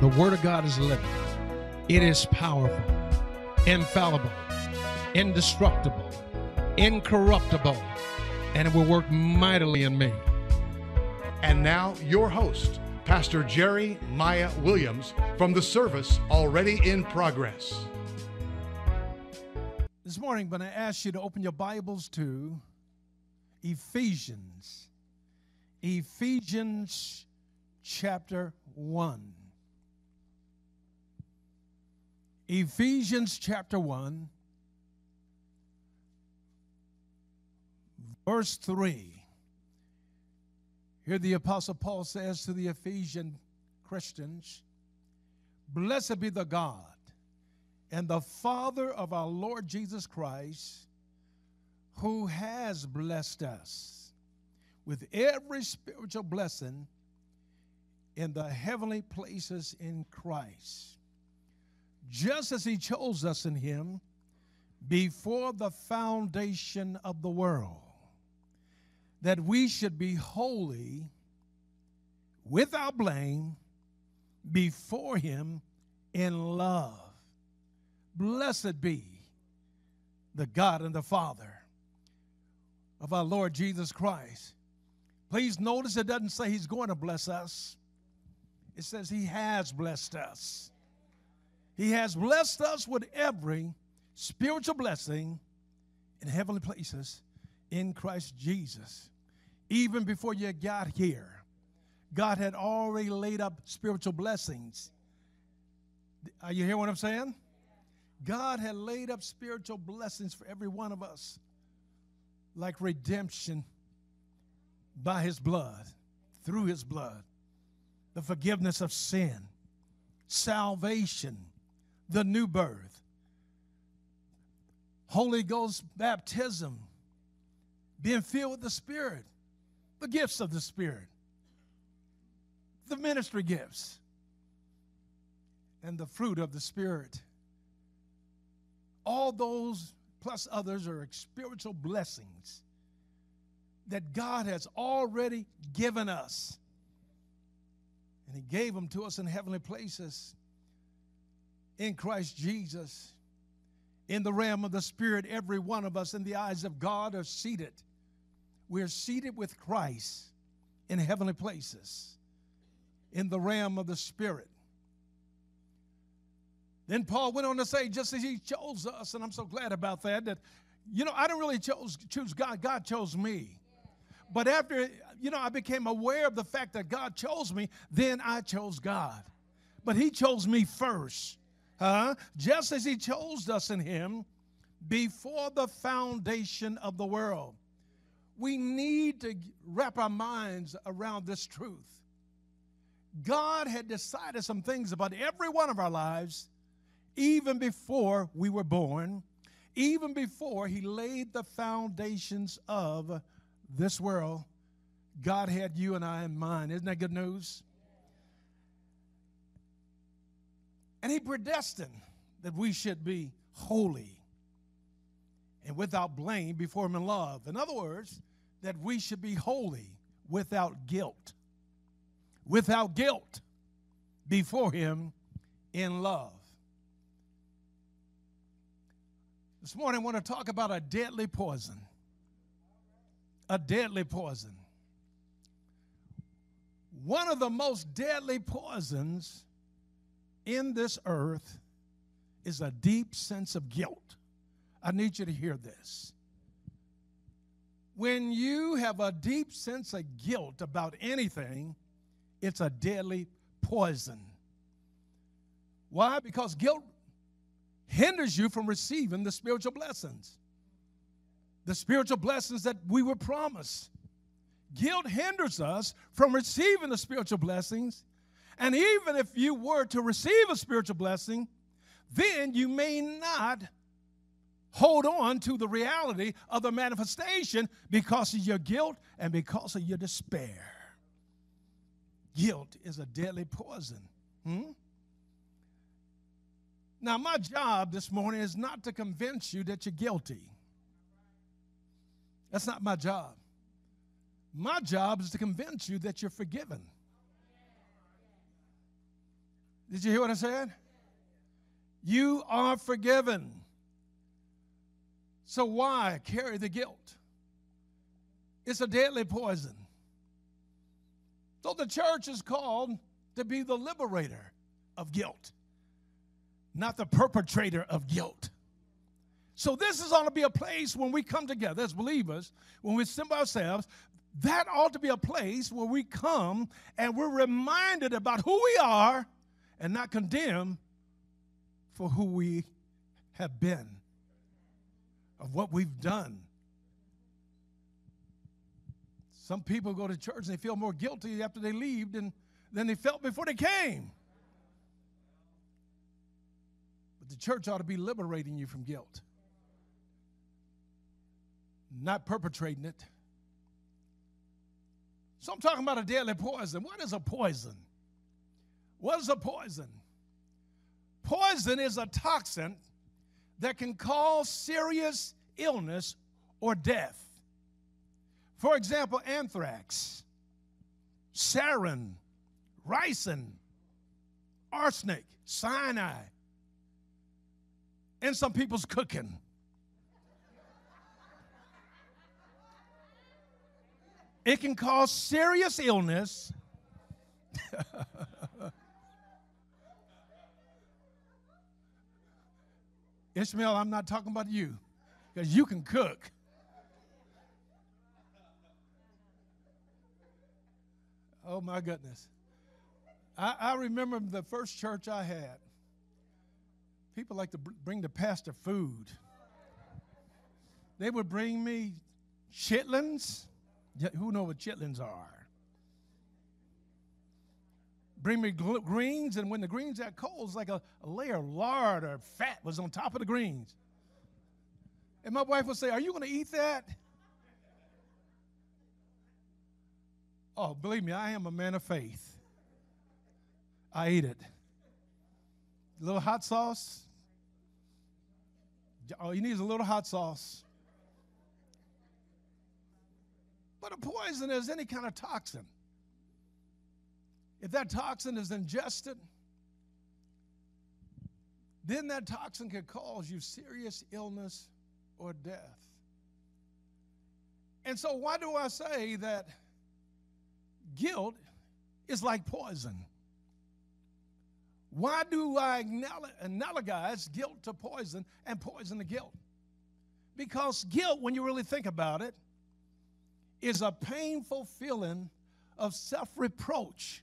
The Word of God is living, it is powerful, infallible, indestructible, incorruptible, and it will work mightily in me. And now, your host, Pastor Jerry Miah Williams, from the service already in progress. This morning, I'm going to ask you to open your Bibles to Ephesians. Ephesians chapter 1. Ephesians chapter 1, verse 3. Here the Apostle Paul says to the Ephesian Christians, Blessed be the God and the Father of our Lord Jesus Christ, who has blessed us with every spiritual blessing in the heavenly places in Christ just as he chose us in him before the foundation of the world, that we should be holy without blame before him in love. Blessed be the God and the Father of our Lord Jesus Christ. Please notice it doesn't say he's going to bless us, it says he has blessed us. He has blessed us with every spiritual blessing in heavenly places in Christ Jesus. Even before you got here, God had already laid up spiritual blessings. Are you hearing what I'm saying? God had laid up spiritual blessings for every one of us, like redemption by his blood, through his blood, the forgiveness of sin, salvation the new birth, Holy Ghost baptism, being filled with the Spirit, the gifts of the Spirit, the ministry gifts, and the fruit of the Spirit. All those plus others are spiritual blessings that God has already given us. And He gave them to us in heavenly places in Christ Jesus. In the realm of the Spirit, every one of us in the eyes of God are seated. We're seated with Christ in heavenly places in the realm of the Spirit. Then Paul went on to say, just as he chose us, and I'm so glad about that, that, you know, I didn't really chose, choose God, God chose me. But after, you know, I became aware of the fact that God chose me, then I chose God. But he chose me first. Huh? Just as he chose us in him before the foundation of the world. We need to wrap our minds around this truth. God had decided some things about every one of our lives even before we were born, even before He laid the foundations of this world. God had you and I in mind. Isn't that good news? And he predestined that we should be holy and without blame before him in love. In other words, that we should be holy without guilt. Without guilt before him in love. This morning, I want to talk about a deadly poison. A deadly poison. One of the most deadly poisons in this earth is a deep sense of guilt. I need you to hear this. When you have a deep sense of guilt about anything, it's a deadly poison. Why? Because guilt hinders you from receiving the spiritual blessings, the spiritual blessings that we were promised. Guilt hinders us from receiving the spiritual blessings and even if you were to receive a spiritual blessing, then you may not hold on to the reality of the manifestation because of your guilt and because of your despair. Guilt is a deadly poison. Hmm? Now, my job this morning is not to convince you that you're guilty. That's not my job. My job is to convince you that you're forgiven. Did you hear what I said? You are forgiven. So why carry the guilt? It's a deadly poison. So the church is called to be the liberator of guilt, not the perpetrator of guilt. So this is ought to be a place when we come together as believers, when we assemble ourselves, that ought to be a place where we come and we're reminded about who we are and not condemned for who we have been, of what we've done. Some people go to church and they feel more guilty after they leave than, than they felt before they came. But the church ought to be liberating you from guilt, not perpetrating it. So I'm talking about a deadly poison. What is a poison? What is a poison? Poison is a toxin that can cause serious illness or death. For example, anthrax, sarin, ricin, arsenic, cyanide, and some people's cooking. It can cause serious illness. Ishmael, I'm not talking about you because you can cook. Oh my goodness. I, I, remember the first church I had. People like to bring the pastor food. They would bring me chitlins who know what chitlins are? Bring me greens, and when the greens got cold, it's like a, a layer of lard or fat was on top of the greens. And my wife would say, Are you going to eat that? Oh, believe me, I am a man of faith. I eat it. A little hot sauce. All you need is a little hot sauce. But a poison is any kind of toxin. If that toxin is ingested, then that toxin could cause you serious illness or death. And so, why do I say that guilt is like poison? Why do I analogize guilt to poison and poison to guilt? Because guilt, when you really think about it, is a painful feeling of self reproach.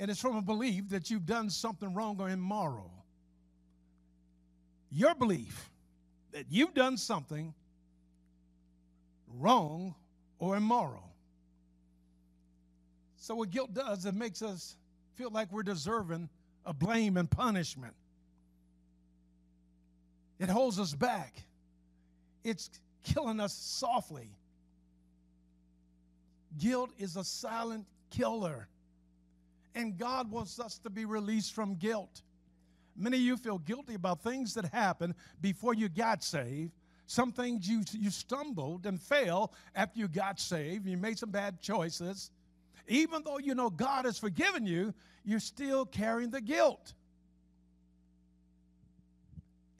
And it's from a belief that you've done something wrong or immoral. Your belief that you've done something wrong or immoral. So, what guilt does, it makes us feel like we're deserving of blame and punishment. It holds us back. It's killing us softly. Guilt is a silent killer. And God wants us to be released from guilt. Many of you feel guilty about things that happened before you got saved. Some things you, you stumbled and fell after you got saved. You made some bad choices. Even though you know God has forgiven you, you're still carrying the guilt.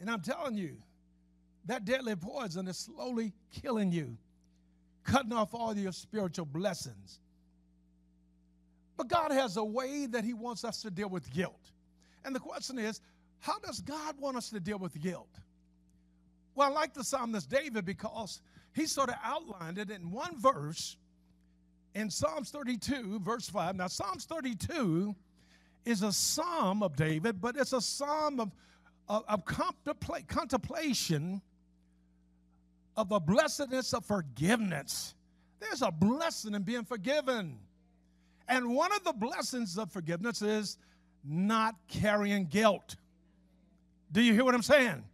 And I'm telling you, that deadly poison is slowly killing you, cutting off all your spiritual blessings. But God has a way that He wants us to deal with guilt. And the question is, how does God want us to deal with guilt? Well, I like the psalmist David because he sort of outlined it in one verse in Psalms 32, verse 5. Now, Psalms 32 is a psalm of David, but it's a psalm of, of, of contempla- contemplation of the blessedness of forgiveness. There's a blessing in being forgiven. And one of the blessings of forgiveness is not carrying guilt. Do you hear what I'm saying?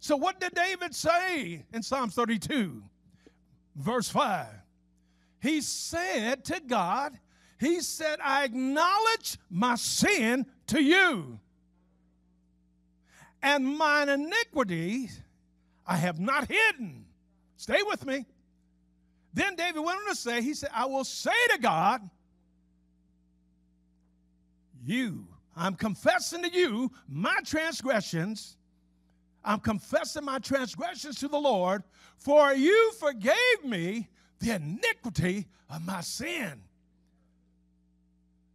So, what did David say in Psalms 32, verse 5? He said to God, He said, I acknowledge my sin to you, and mine iniquity I have not hidden. Stay with me. Then David went on to say, He said, I will say to God, you. I'm confessing to you my transgressions. I'm confessing my transgressions to the Lord, for you forgave me the iniquity of my sin.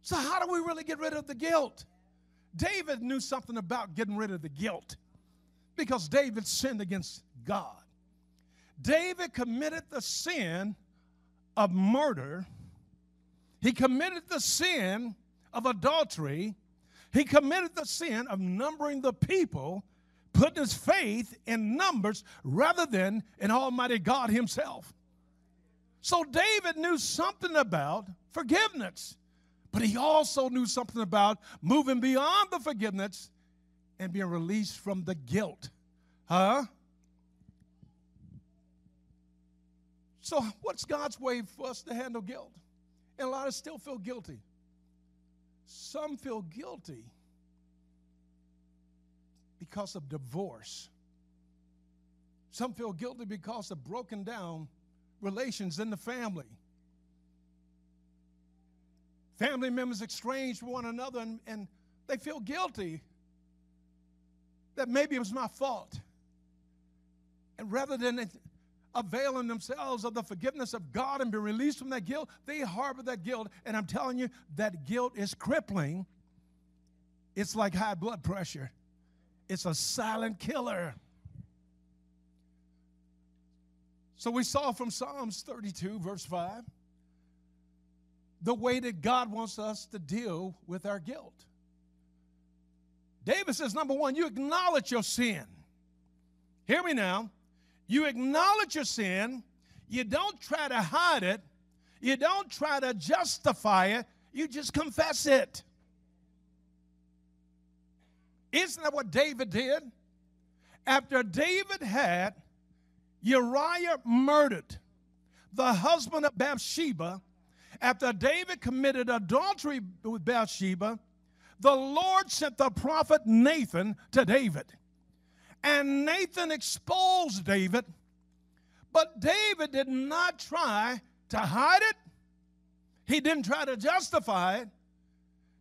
So, how do we really get rid of the guilt? David knew something about getting rid of the guilt because David sinned against God. David committed the sin of murder, he committed the sin of adultery, he committed the sin of numbering the people, putting his faith in numbers rather than in Almighty God Himself. So David knew something about forgiveness, but he also knew something about moving beyond the forgiveness and being released from the guilt. Huh? So, what's God's way for us to handle guilt? And a lot of us still feel guilty. Some feel guilty because of divorce. Some feel guilty because of broken down relations in the family. Family members estranged one another and, and they feel guilty that maybe it was my fault. And rather than availing themselves of the forgiveness of God and be released from that guilt, they harbor that guilt. And I'm telling you, that guilt is crippling. It's like high blood pressure, it's a silent killer. So we saw from Psalms 32, verse 5, the way that God wants us to deal with our guilt. David says, number one, you acknowledge your sin. Hear me now. You acknowledge your sin. You don't try to hide it. You don't try to justify it. You just confess it. Isn't that what David did? After David had Uriah murdered, the husband of Bathsheba, after David committed adultery with Bathsheba, the Lord sent the prophet Nathan to David. And Nathan exposed David, but David did not try to hide it. He didn't try to justify it.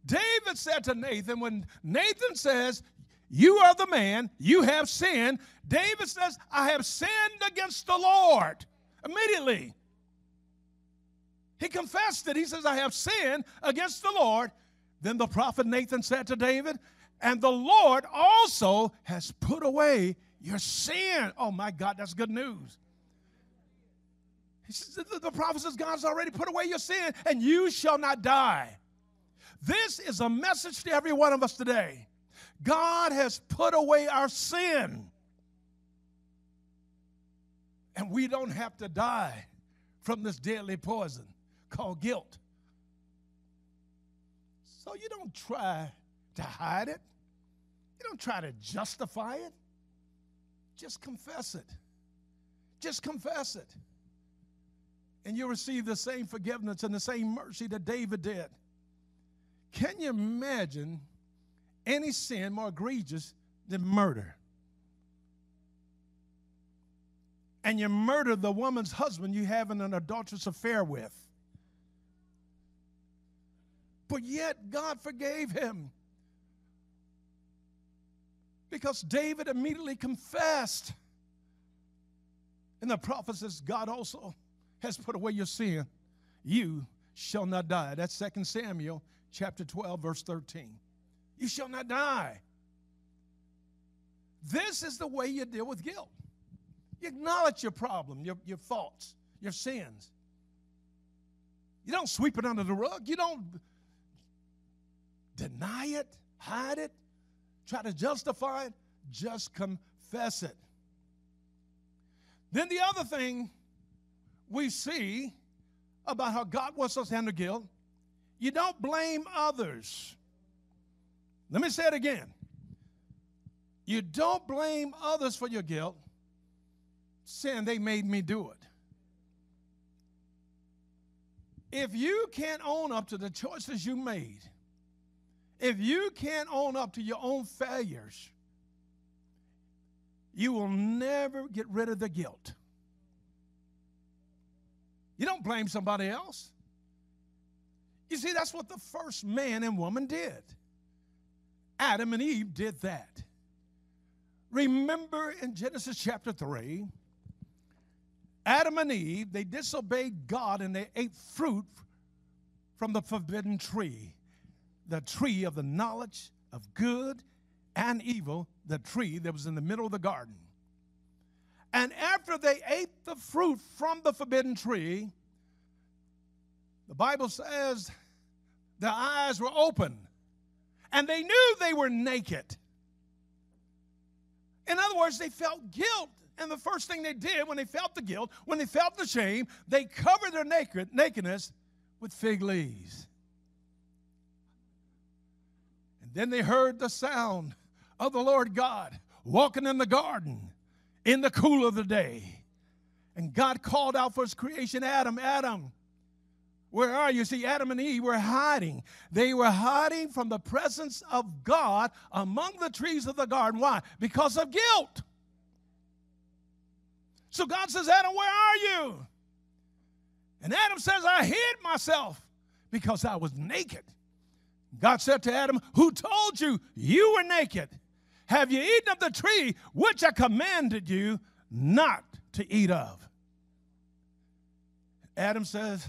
David said to Nathan, when Nathan says, You are the man, you have sinned, David says, I have sinned against the Lord. Immediately. He confessed it. He says, I have sinned against the Lord. Then the prophet Nathan said to David, and the Lord also has put away your sin. Oh my God, that's good news. Says, the prophet says, God's already put away your sin, and you shall not die. This is a message to every one of us today. God has put away our sin. And we don't have to die from this deadly poison called guilt. So you don't try to hide it. You don't try to justify it. Just confess it. Just confess it. And you'll receive the same forgiveness and the same mercy that David did. Can you imagine any sin more egregious than murder? And you murder the woman's husband you having an adulterous affair with. But yet God forgave him. Because David immediately confessed. And the prophet says, God also has put away your sin. You shall not die. That's 2 Samuel chapter 12, verse 13. You shall not die. This is the way you deal with guilt. You acknowledge your problem, your, your faults, your sins. You don't sweep it under the rug. You don't deny it, hide it, try to justify it, just confess it. Then the other thing we see about how God wants us to handle guilt, you don't blame others. Let me say it again. You don't blame others for your guilt, saying they made me do it. If you can't own up to the choices you made, if you can't own up to your own failures, you will never get rid of the guilt. You don't blame somebody else. You see, that's what the first man and woman did. Adam and Eve did that. Remember in Genesis chapter 3, Adam and Eve, they disobeyed God and they ate fruit from the forbidden tree, the tree of the knowledge of good and evil, the tree that was in the middle of the garden. And after they ate the fruit from the forbidden tree, the Bible says their eyes were open and they knew they were naked. In other words, they felt guilt. And the first thing they did when they felt the guilt, when they felt the shame, they covered their naked, nakedness with fig leaves. Then they heard the sound of the Lord God walking in the garden in the cool of the day. And God called out for his creation Adam, Adam, where are you? See, Adam and Eve were hiding. They were hiding from the presence of God among the trees of the garden. Why? Because of guilt. So God says, Adam, where are you? And Adam says, I hid myself because I was naked. God said to Adam, Who told you you were naked? Have you eaten of the tree which I commanded you not to eat of? Adam says,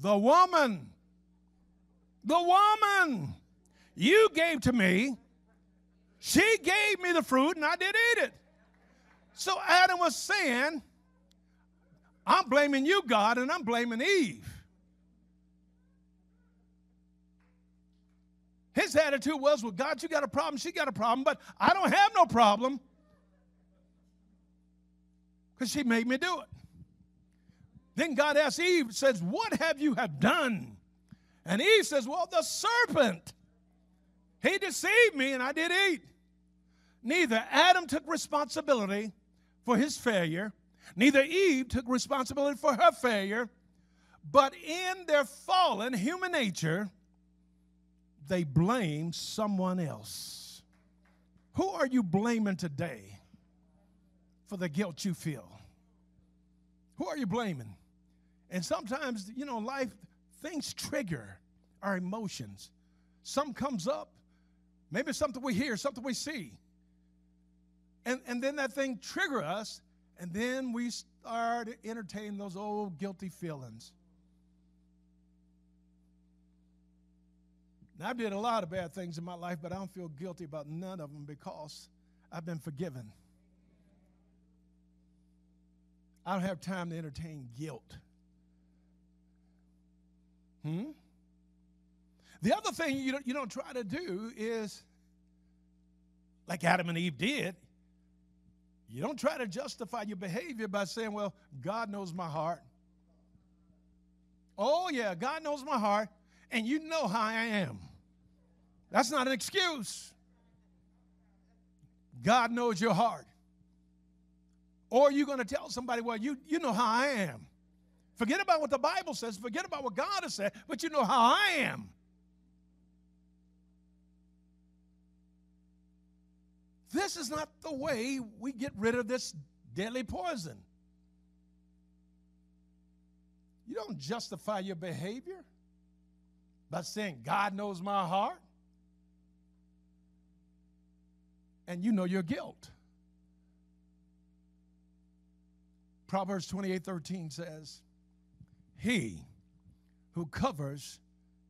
The woman, the woman you gave to me, she gave me the fruit and I did eat it. So Adam was saying, I'm blaming you, God, and I'm blaming Eve. His attitude was, Well, God, you got a problem, she got a problem, but I don't have no problem because she made me do it. Then God asks Eve, says, What have you have done? And Eve says, Well, the serpent. He deceived me and I did eat. Neither Adam took responsibility for his failure, neither Eve took responsibility for her failure, but in their fallen human nature, they blame someone else. Who are you blaming today for the guilt you feel? Who are you blaming? And sometimes, you know, life, things trigger our emotions. Some comes up, maybe something we hear, something we see. And, and then that thing trigger us, and then we start entertaining those old guilty feelings. Now, I've did a lot of bad things in my life, but I don't feel guilty about none of them because I've been forgiven. I don't have time to entertain guilt. Hmm? The other thing you don't, you don't try to do is, like Adam and Eve did, you don't try to justify your behavior by saying, well, God knows my heart. Oh, yeah, God knows my heart, and you know how I am. That's not an excuse. God knows your heart. Or you're going to tell somebody, well, you, you know how I am. Forget about what the Bible says, forget about what God has said, but you know how I am. This is not the way we get rid of this deadly poison. You don't justify your behavior by saying, God knows my heart. and you know your guilt. Proverbs 28 13 says, He who covers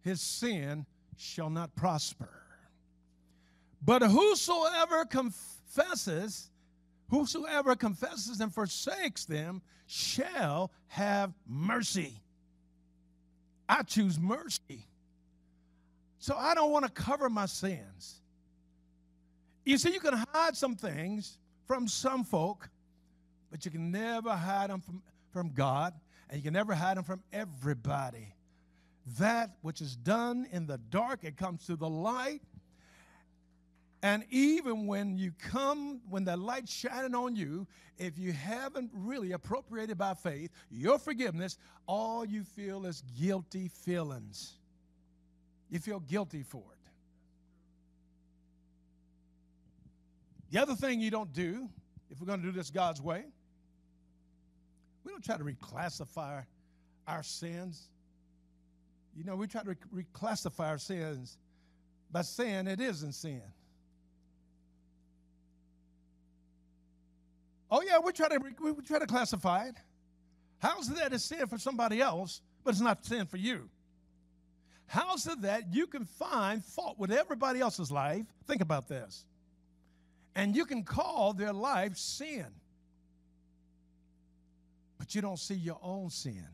his sin shall not prosper. But whosoever confesses, whosoever confesses and forsakes them shall have mercy. I choose mercy. So I don't want to cover my sins. You see, you can hide some things from some folk, but you can never hide them from, from God, and you can never hide them from everybody. That which is done in the dark, it comes to the light. And even when you come, when the light's shining on you, if you haven't really appropriated by faith your forgiveness, all you feel is guilty feelings. You feel guilty for it. The other thing you don't do, if we're going to do this God's way, we don't try to reclassify our sins. You know, we try to reclassify our sins by saying it isn't sin. Oh yeah, we try to we try to classify it. How's that a sin for somebody else, but it's not sin for you? How's it that you can find fault with everybody else's life? Think about this. And you can call their life sin. But you don't see your own sin.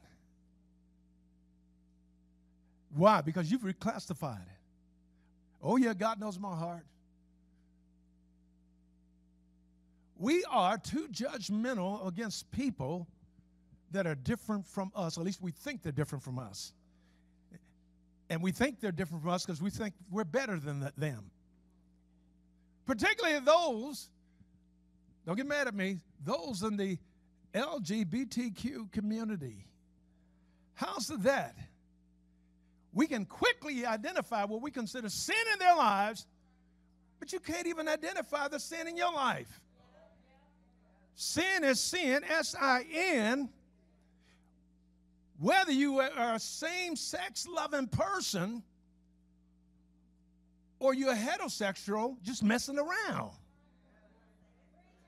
Why? Because you've reclassified it. Oh, yeah, God knows my heart. We are too judgmental against people that are different from us. At least we think they're different from us. And we think they're different from us because we think we're better than them. Particularly those, don't get mad at me, those in the LGBTQ community. How's that? We can quickly identify what we consider sin in their lives, but you can't even identify the sin in your life. Sin is sin, S I N. Whether you are a same sex loving person or you're heterosexual, just messing around.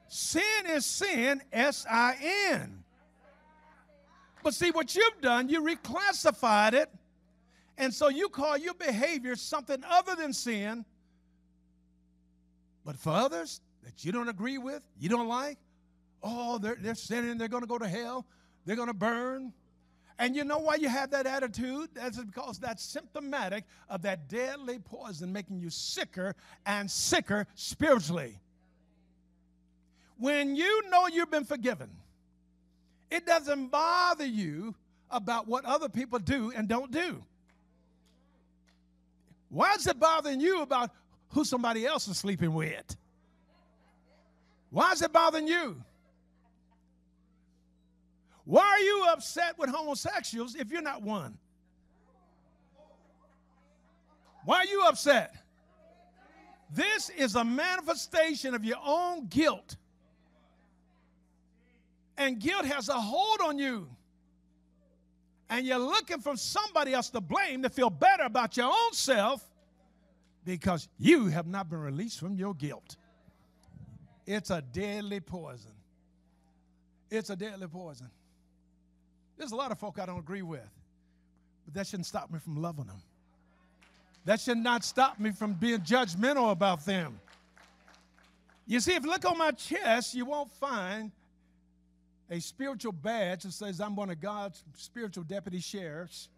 Sin is sin, S I N. But see, what you've done, you reclassified it, and so you call your behavior something other than sin. But for others that you don't agree with, you don't like, oh, they're, they're sinning, they're going to go to hell, they're going to burn. And you know why you have that attitude? That's because that's symptomatic of that deadly poison making you sicker and sicker spiritually. When you know you've been forgiven, it doesn't bother you about what other people do and don't do. Why is it bothering you about who somebody else is sleeping with? Why is it bothering you? Why are you upset with homosexuals if you're not one? Why are you upset? This is a manifestation of your own guilt. And guilt has a hold on you. And you're looking for somebody else to blame to feel better about your own self because you have not been released from your guilt. It's a deadly poison. It's a deadly poison. There's a lot of folk I don't agree with, but that shouldn't stop me from loving them. That should not stop me from being judgmental about them. You see, if you look on my chest, you won't find a spiritual badge that says I'm one of God's spiritual deputy sheriffs.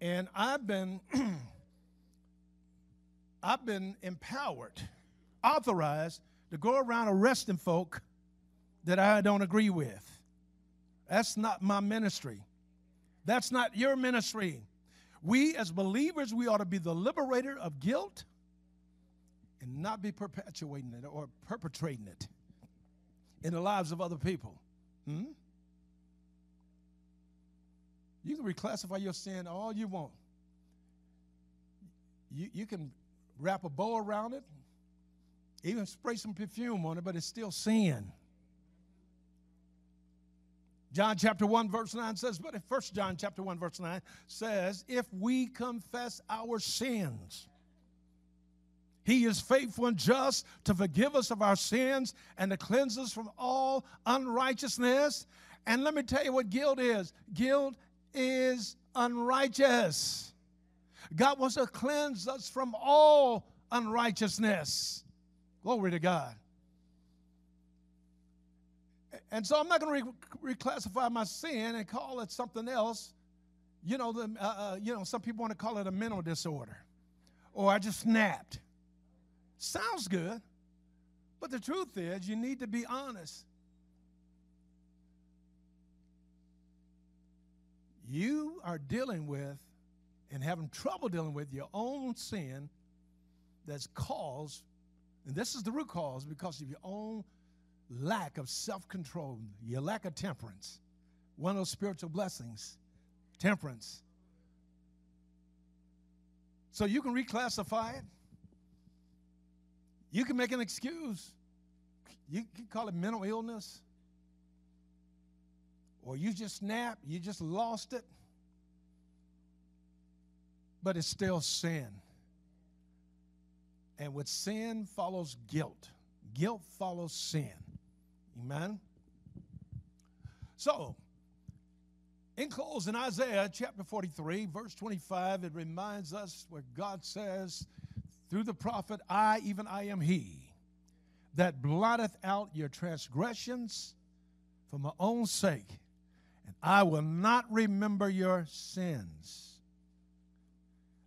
And I've been I've been empowered, authorized to go around arresting folk that I don't agree with. That's not my ministry. That's not your ministry. We, as believers, we ought to be the liberator of guilt and not be perpetuating it or perpetrating it in the lives of other people. Hmm? You can reclassify your sin all you want. You, you can wrap a bow around it, even spray some perfume on it, but it's still sin. John chapter 1 verse 9 says, but if 1 John chapter 1 verse 9 says, if we confess our sins, he is faithful and just to forgive us of our sins and to cleanse us from all unrighteousness. And let me tell you what guilt is guilt is unrighteous. God wants to cleanse us from all unrighteousness. Glory to God. And so I'm not going to re- reclassify my sin and call it something else. You know, the, uh, uh, you know, some people want to call it a mental disorder, or I just snapped. Sounds good, but the truth is, you need to be honest. You are dealing with and having trouble dealing with your own sin that's caused, and this is the root cause because of your own lack of self control, your lack of temperance. One of those spiritual blessings, temperance. So you can reclassify it. You can make an excuse. You can call it mental illness. Or you just snapped, you just lost it. but it's still sin. And with sin follows guilt. Guilt follows sin. Amen. So, in closing, Isaiah chapter 43, verse 25, it reminds us where God says through the prophet, I, even I am He, that blotteth out your transgressions for my own sake, and I will not remember your sins.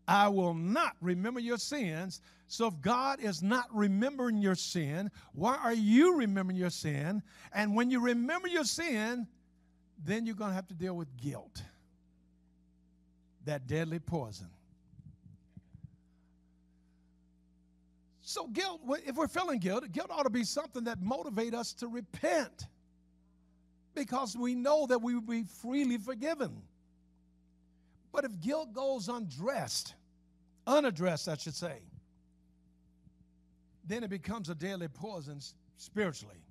I will not remember your sins. So if God is not remembering your sin, why are you remembering your sin? And when you remember your sin, then you're going to have to deal with guilt, that deadly poison. So guilt, if we're feeling guilt, guilt ought to be something that motivate us to repent because we know that we will be freely forgiven. But if guilt goes undressed, unaddressed, I should say, then it becomes a deadly poison spiritually.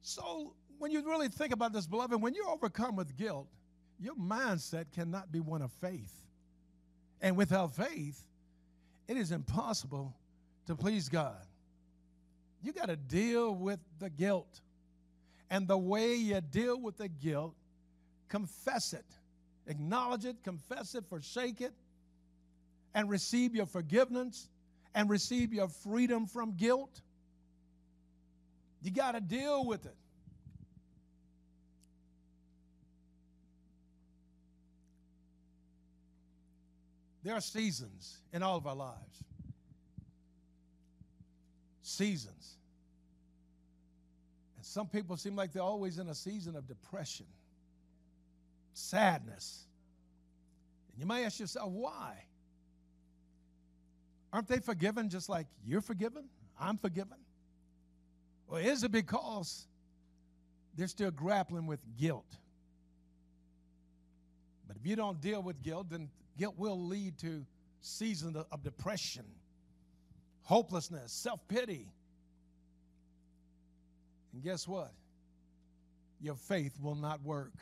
So, when you really think about this, beloved, when you're overcome with guilt, your mindset cannot be one of faith. And without faith, it is impossible to please God. You got to deal with the guilt. And the way you deal with the guilt, confess it, acknowledge it, confess it, forsake it, and receive your forgiveness and receive your freedom from guilt. You got to deal with it. There are seasons in all of our lives. Seasons. And some people seem like they're always in a season of depression, sadness. And you might ask yourself, why? Aren't they forgiven just like you're forgiven? I'm forgiven? Or is it because they're still grappling with guilt? But if you don't deal with guilt, then guilt will lead to seasons of depression, hopelessness, self pity. And guess what? Your faith will not work.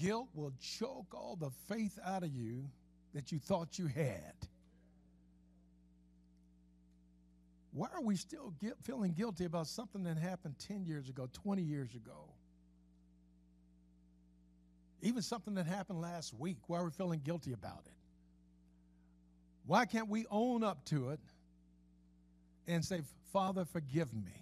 Guilt will choke all the faith out of you that you thought you had. Why are we still feeling guilty about something that happened 10 years ago, 20 years ago? Even something that happened last week. Why are we feeling guilty about it? Why can't we own up to it and say, Father, forgive me?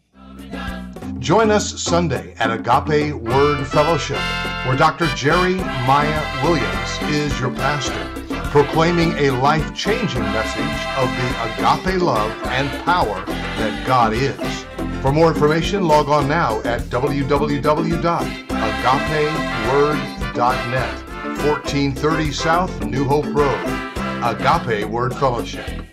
Join us Sunday at Agape Word Fellowship, where Dr. Jerry Miah Williams is your pastor proclaiming a life changing message of the agape love and power that God is. For more information, log on now at www.agapeword.net, 1430 South New Hope Road. Agape Word Fellowship.